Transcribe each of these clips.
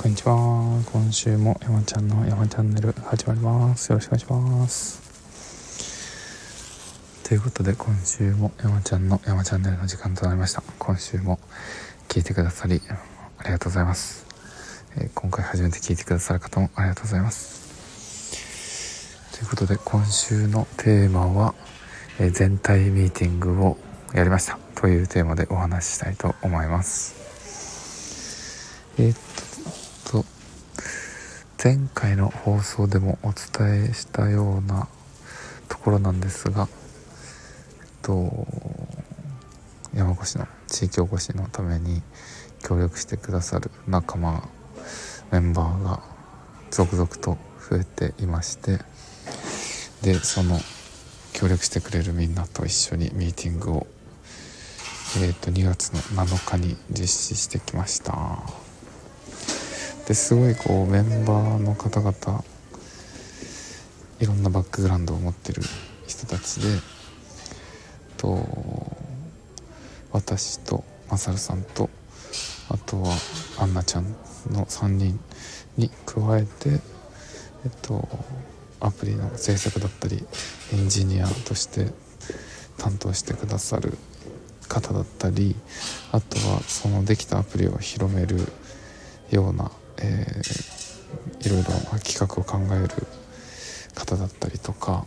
こんにちは。今週も山ちゃんの山チャンネル始まります。よろしくお願いします。ということで今週も山ちゃんの山チャンネルの時間となりました。今週も聞いてくださりありがとうございます、えー、今回初めて聞いてくださる方もありがとうございます。ということで今週のテーマは、えー、全体ミーティングをやりました。というテーマでお話ししたいと思います。えー、っとと前回の放送でもお伝えしたようなところなんですが、えっと、山越の地域おこしのために協力してくださる仲間メンバーが続々と増えていましてでその協力してくれるみんなと一緒にミーティングを、えー、と2月の7日に実施してきました。ですごいこうメンバーの方々いろんなバックグラウンドを持ってる人たちでと私とマサルさんとあとはアンナちゃんの3人に加えてえっとアプリの制作だったりエンジニアとして担当してくださる方だったりあとはそのできたアプリを広めるようなえー、いろいろ企画を考える方だったりとか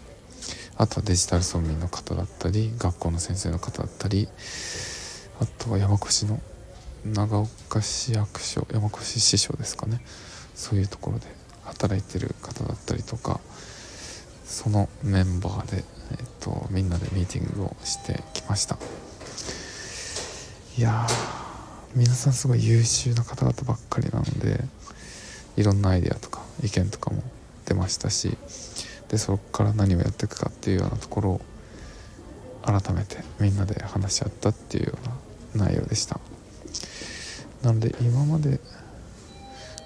あとはデジタル村民の方だったり学校の先生の方だったりあとは山越の長岡市役所山越支所ですかね。そういうところで働いてる方だったりとかそのメンバーで、えっと、みんなでミーティングをしてきました。いや皆さんすごい優秀な方々ばっかりなのでいろんなアイデアとか意見とかも出ましたしでそこから何をやっていくかっていうようなところを改めてみんなで話し合ったっていうような内容でした。なので今まで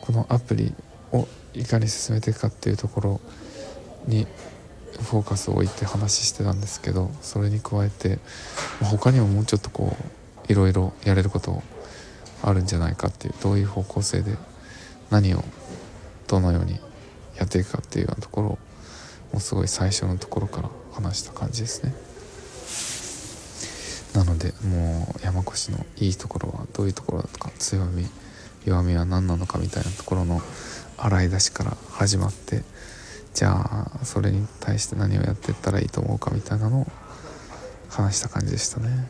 このアプリをいかに進めていくかっていうところにフォーカスを置いて話してたんですけどそれに加えて他にももうちょっとこういろいろやれることあるんじゃないかっていうどういう方向性で何をどのようにやっていくかっていうようなところをもうすごい最初のところから話した感じですね。なのでもう山越のいいところはどういうところだとか強み弱みは何なのかみたいなところの洗い出しから始まってじゃあそれに対して何をやっていったらいいと思うかみたいなのを話した感じでしたね。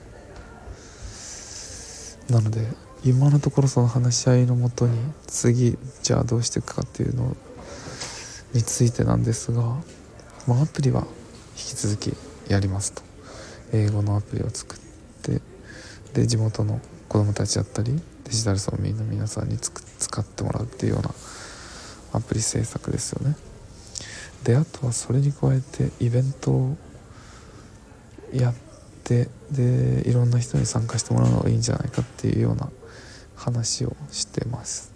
なので今のところその話し合いのもとに次じゃあどうしていくかっていうのについてなんですが、まあ、アプリは引き続きやりますと。英語のアプリを作ってで地元の子どもたちだったりデジタル村民の皆さんに使ってもらうっていうようなアプリ制作ですよね。であとはそれに加えてイベントをやってでいろんな人に参加してもらうのがいいんじゃないかっていうような話をしてます。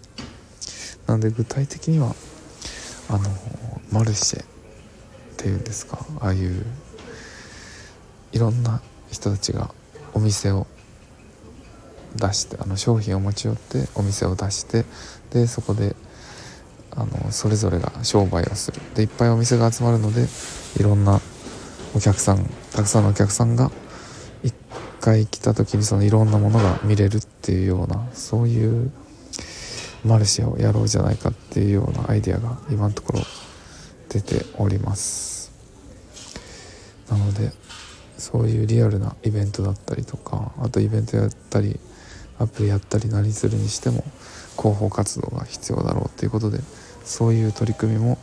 なので具体的にはあのマルシェっていうんですか？ああいういろんな人たちがお店を出してあの商品を持ち寄ってお店を出してでそこであのそれぞれが商売をする。でいっぱいお店が集まるのでいろんなお客さんたくさんのお客さんが回来た時にそのいろんなものが見れるっていうようなそういうマルシェをやろうじゃないかっていうようなアイデアが今のところ出ております。なのでそういうリアルなイベントだったりとかあとイベントやったりアプリやったり何するにしても広報活動が必要だろうっていうことでそういう取り組みも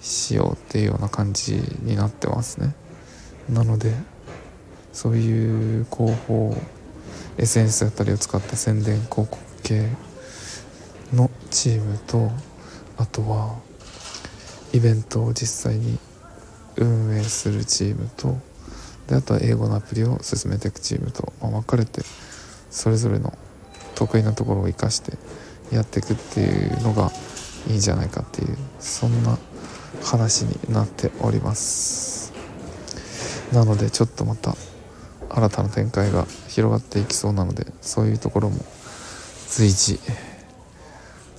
しようっていうような感じになってますね。なのでそういう広報 SNS だったりを使った宣伝広告系のチームとあとはイベントを実際に運営するチームとであとは英語のアプリを進めていくチームと、まあ、分かれてそれぞれの得意なところを生かしてやっていくっていうのがいいんじゃないかっていうそんな話になっております。なのでちょっとまた新たな展開が広がっていきそうなのでそういうところも随時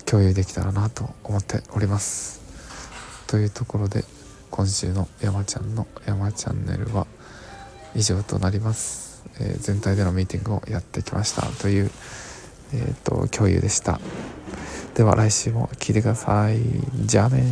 共有できたらなと思っております。というところで今週の山ちゃんの山チャンネルは以上となります、えー、全体でのミーティングをやってきましたという、えーと、共有でした。では来週も聴いてください。じゃあね